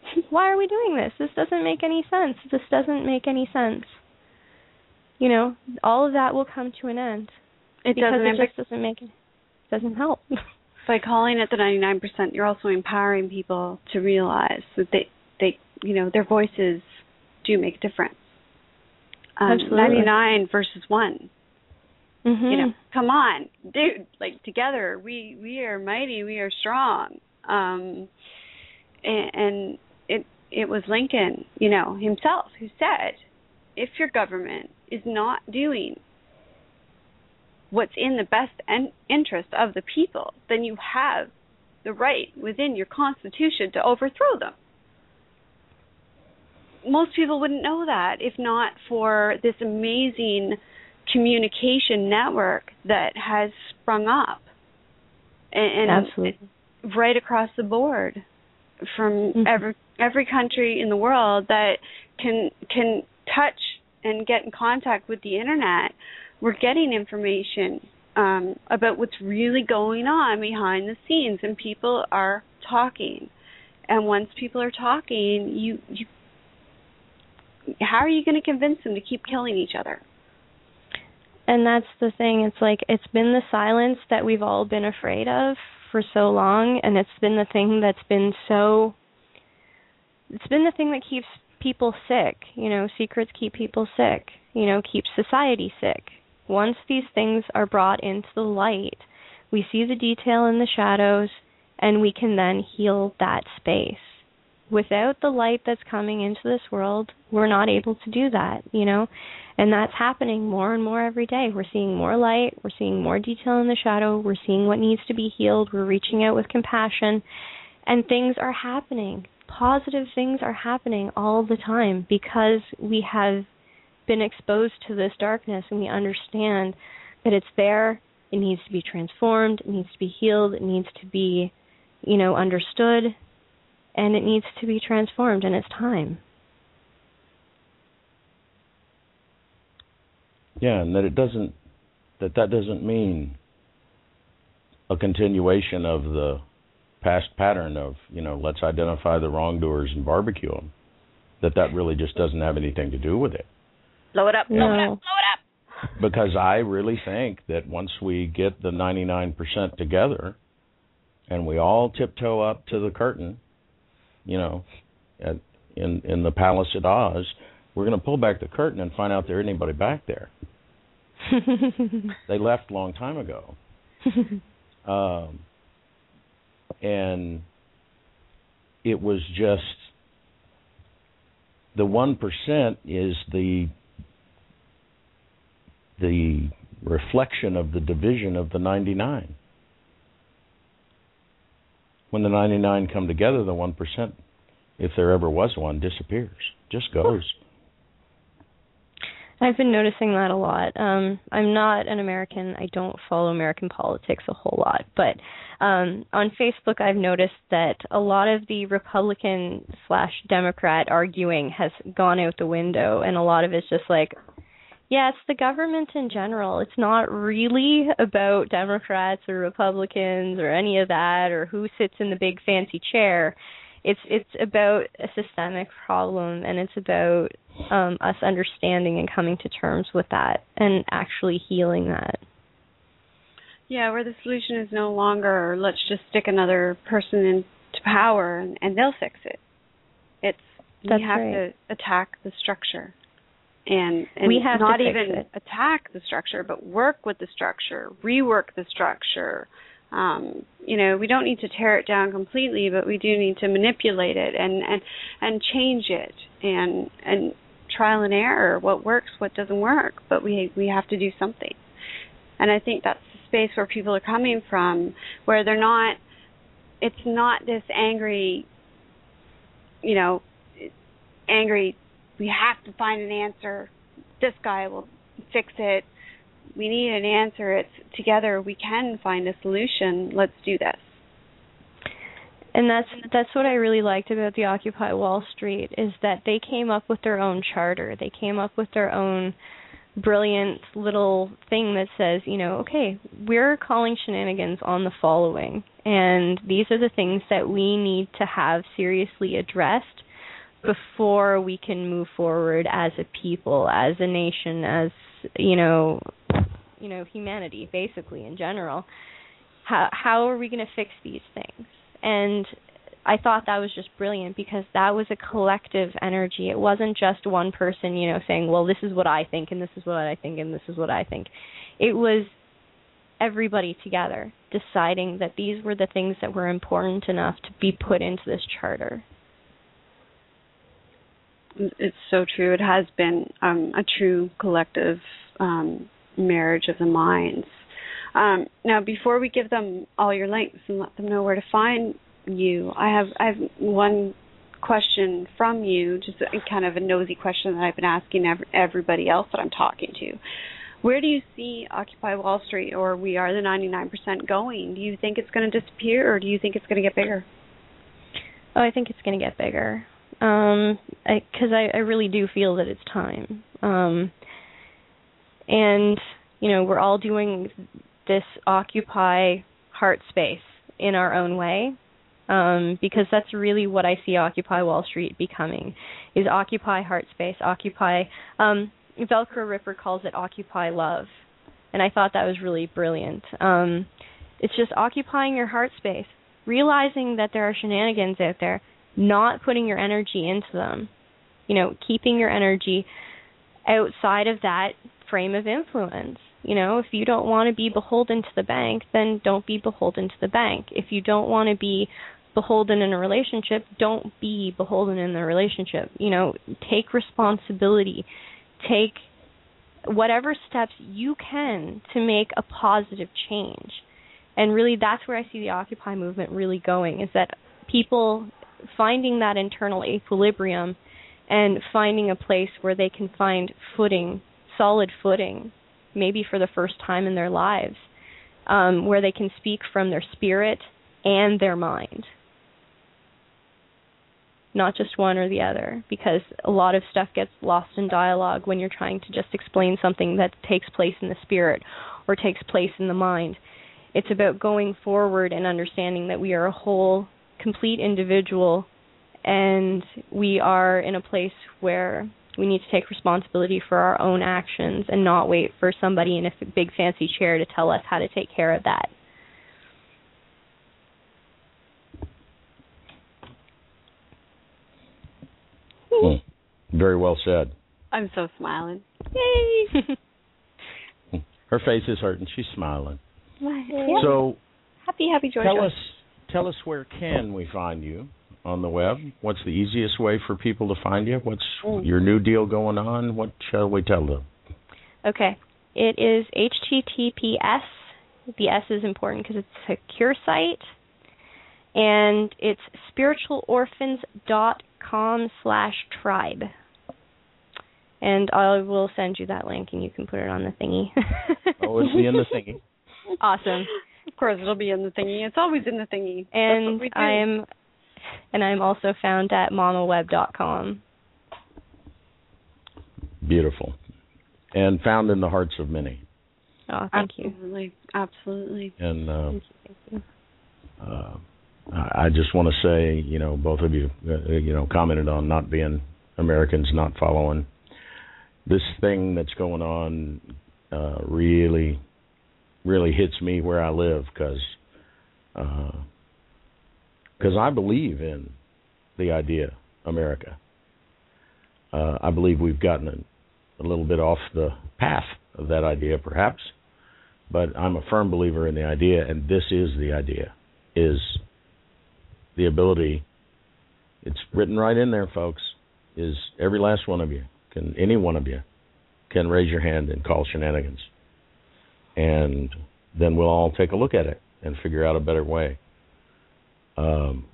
why are we doing this? This doesn't make any sense. This doesn't make any sense. You know, all of that will come to an end It because doesn't it just doesn't make it doesn't help. by calling it the 99%, you're also empowering people to realize that they, they, you know, their voices do make a difference. Um, Absolutely. 99 versus one. mm-hmm. You know, come on, dude. Like together, we we are mighty. We are strong. Um, and, and it was Lincoln, you know, himself who said, if your government is not doing what's in the best en- interest of the people, then you have the right within your constitution to overthrow them. Most people wouldn't know that if not for this amazing communication network that has sprung up, and, and absolutely right across the board from mm-hmm. every every country in the world that can can touch and get in contact with the internet. We're getting information um, about what's really going on behind the scenes, and people are talking. And once people are talking, you you how are you going to convince them to keep killing each other? And that's the thing. It's like it's been the silence that we've all been afraid of for so long, and it's been the thing that's been so. It's been the thing that keeps people sick. You know, secrets keep people sick. You know, keep society sick. Once these things are brought into the light, we see the detail in the shadows, and we can then heal that space without the light that's coming into this world, we're not able to do that, you know? And that's happening more and more every day. We're seeing more light, we're seeing more detail in the shadow, we're seeing what needs to be healed, we're reaching out with compassion, and things are happening. Positive things are happening all the time because we have been exposed to this darkness and we understand that it's there, it needs to be transformed, it needs to be healed, it needs to be, you know, understood, and it needs to be transformed and it's time. Yeah, and that it doesn't that that doesn't mean a continuation of the past pattern of, you know, let's identify the wrongdoers and barbecue them. That that really just doesn't have anything to do with it. Blow it up, blow no. it up, blow it up. Because I really think that once we get the 99% together and we all tiptoe up to the curtain you know, at, in in the palace at Oz, we're going to pull back the curtain and find out there anybody back there. they left a long time ago. um, and it was just the one percent is the the reflection of the division of the ninety nine when the 99 come together, the 1%, if there ever was one, disappears, just goes. I've been noticing that a lot. Um, I'm not an American. I don't follow American politics a whole lot, but um, on Facebook, I've noticed that a lot of the Republican slash Democrat arguing has gone out the window, and a lot of it's just like, yeah, it's the government in general. It's not really about Democrats or Republicans or any of that or who sits in the big fancy chair. It's it's about a systemic problem and it's about um us understanding and coming to terms with that and actually healing that. Yeah, where the solution is no longer let's just stick another person into power and, and they'll fix it. It's That's we have right. to attack the structure and, and we have not even it. attack the structure, but work with the structure, rework the structure. Um, you know, we don't need to tear it down completely, but we do need to manipulate it and and and change it and and trial and error, what works, what doesn't work, but we we have to do something. And I think that's the space where people are coming from, where they're not. It's not this angry, you know, angry we have to find an answer. This guy will fix it. We need an answer. It's together we can find a solution. Let's do this. And that's that's what I really liked about the Occupy Wall Street is that they came up with their own charter. They came up with their own brilliant little thing that says, you know, okay, we're calling shenanigans on the following, and these are the things that we need to have seriously addressed before we can move forward as a people, as a nation, as you know, you know, humanity, basically in general. How how are we going to fix these things? And I thought that was just brilliant because that was a collective energy. It wasn't just one person, you know, saying, "Well, this is what I think, and this is what I think, and this is what I think." It was everybody together deciding that these were the things that were important enough to be put into this charter it's so true. It has been um, a true collective um, marriage of the minds. Um, now, before we give them all your links and let them know where to find you, I have I have one question from you, just a, kind of a nosy question that I've been asking every, everybody else that I'm talking to, where do you see Occupy Wall Street or We Are the 99% going? Do you think it's going to disappear or do you think it's going to get bigger? Oh, I think it's going to get bigger. Um, because I, I, I really do feel that it's time. Um, and you know, we're all doing this Occupy heart space in our own way. Um, because that's really what I see Occupy Wall Street becoming is Occupy heart space, Occupy um, Velcrow Ripper calls it Occupy Love. And I thought that was really brilliant. Um, it's just occupying your heart space, realizing that there are shenanigans out there, not putting your energy into them. You know, keeping your energy outside of that frame of influence. You know, if you don't want to be beholden to the bank, then don't be beholden to the bank. If you don't want to be beholden in a relationship, don't be beholden in the relationship. You know, take responsibility. Take whatever steps you can to make a positive change. And really that's where I see the occupy movement really going is that people finding that internal equilibrium and finding a place where they can find footing, solid footing, maybe for the first time in their lives, um, where they can speak from their spirit and their mind. Not just one or the other, because a lot of stuff gets lost in dialogue when you're trying to just explain something that takes place in the spirit or takes place in the mind. It's about going forward and understanding that we are a whole, complete individual and we are in a place where we need to take responsibility for our own actions and not wait for somebody in a big fancy chair to tell us how to take care of that. Hmm. Very well said. I'm so smiling. Yay! Her face is hurting. She's smiling. Yeah. So happy, happy, joy. tell us, tell us where can we find you on the web? What's the easiest way for people to find you? What's Mm. your new deal going on? What shall we tell them? Okay. It is HTTPS. The S is important because it's a secure site. And it's spiritualorphans.com slash tribe. And I will send you that link and you can put it on the thingy. Oh, it's in the thingy. awesome. Of course, it'll be in the thingy. It's always in the thingy. And what we do. I am and I'm also found at mamaweb.com. Beautiful. And found in the hearts of many. Oh, thank you. absolutely, absolutely. And uh, Thank you. Thank you. uh, I I just want to say, you know, both of you, uh, you know, commented on not being Americans, not following this thing that's going on. Uh, really, really hits me where I live because because I believe in the idea America. Uh, I believe we've gotten a, a little bit off the path of that idea, perhaps, but I'm a firm believer in the idea, and this is the idea: is the ability. It's written right in there, folks. Is every last one of you can any one of you can raise your hand and call shenanigans, and then we'll all take a look at it and figure out a better way. Um,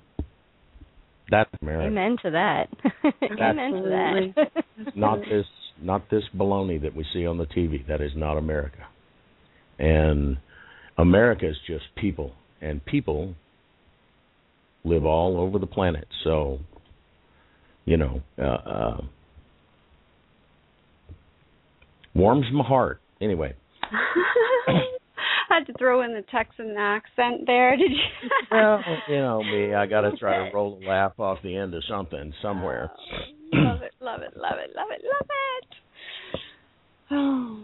that's America. Amen to that. Amen to that. not this not this baloney that we see on the TV. That is not America. And America is just people, and people live all over the planet. So, you know, uh, uh, warms my heart. Anyway, I had to throw in the Texan accent there. Did you? well, you know me, I got to try to roll a laugh off the end of something somewhere. love it, love it, love it, love it, love it. Oh,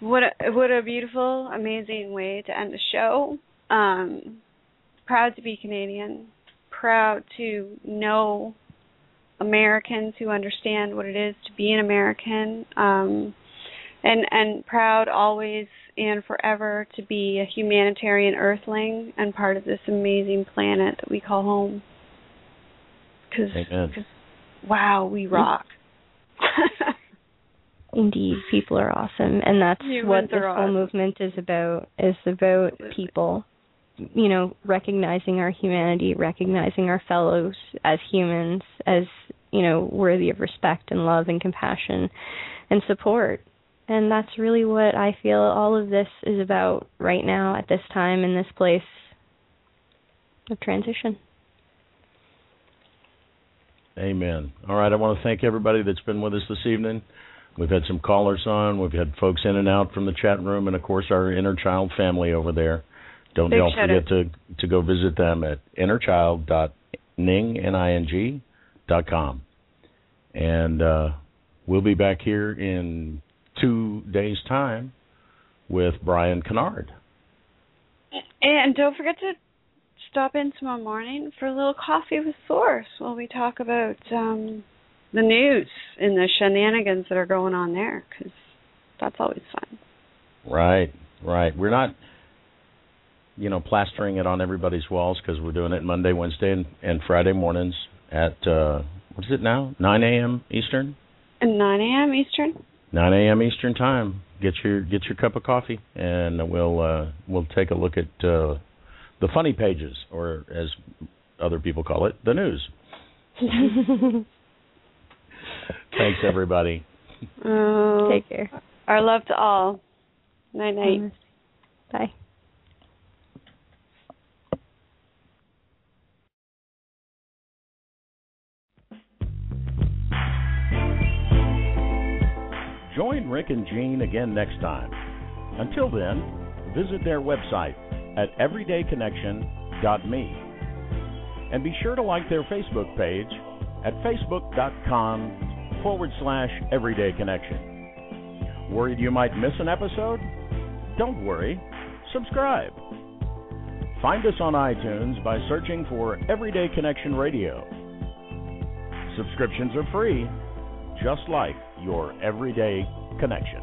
what a what a beautiful, amazing way to end the show. Um, proud to be Canadian. Proud to know Americans who understand what it is to be an American. Um, and and proud always and forever to be a humanitarian earthling and part of this amazing planet that we call home. Because wow, we rock. Indeed, people are awesome, and that's Humans what this are whole awesome. movement is about. Is about Absolutely. people, you know, recognizing our humanity, recognizing our fellows as humans, as you know, worthy of respect and love and compassion and support, And that's really what I feel all of this is about right now at this time in this place of transition. Amen. All right, I want to thank everybody that's been with us this evening. We've had some callers on. We've had folks in and out from the chat room, and of course our inner child family over there. Don't Big y'all forget to to go visit them at innerchild.ning dot com, and uh, we'll be back here in two days' time with Brian Kennard. And don't forget to stop in tomorrow morning for a little coffee with Source while we talk about um, the news and the shenanigans that are going on there, because that's always fun. Right, right. We're not, you know, plastering it on everybody's walls because we're doing it Monday, Wednesday, and, and Friday mornings at uh, what is it now? 9 a.m. Eastern. And 9 a.m. Eastern. 9 a.m. Eastern time. Get your get your cup of coffee, and we'll uh, we'll take a look at uh, the funny pages, or as other people call it, the news. Thanks, everybody. Oh, Take care. Our love to all. Night night. Bye. Join Rick and Jean again next time. Until then, visit their website at everydayconnection.me. And be sure to like their Facebook page at facebook.com forward slash everydayconnection. Worried you might miss an episode? Don't worry, subscribe. Find us on iTunes by searching for Everyday Connection Radio. Subscriptions are free, just like your everyday connection.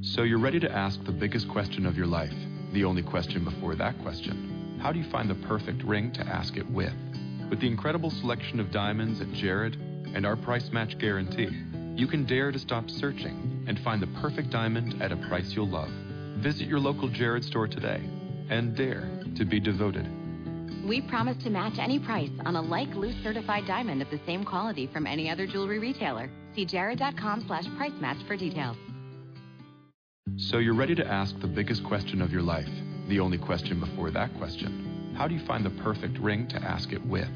So you're ready to ask the biggest question of your life, the only question before that question. How do you find the perfect ring to ask it with? With the incredible selection of diamonds at Jared and our price match guarantee, you can dare to stop searching and find the perfect diamond at a price you'll love. Visit your local Jared store today and dare to be devoted. We promise to match any price on a like loose certified diamond of the same quality from any other jewelry retailer. See jared.com slash price match for details. So you're ready to ask the biggest question of your life, the only question before that question. How do you find the perfect ring to ask it with?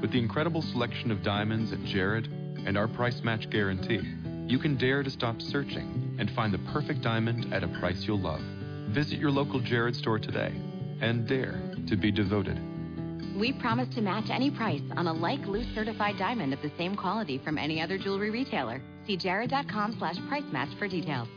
With the incredible selection of diamonds at Jared and our price match guarantee, you can dare to stop searching and find the perfect diamond at a price you'll love. Visit your local Jared store today and dare to be devoted. We promise to match any price on a like loose certified diamond of the same quality from any other jewelry retailer. See jared.com slash price match for details.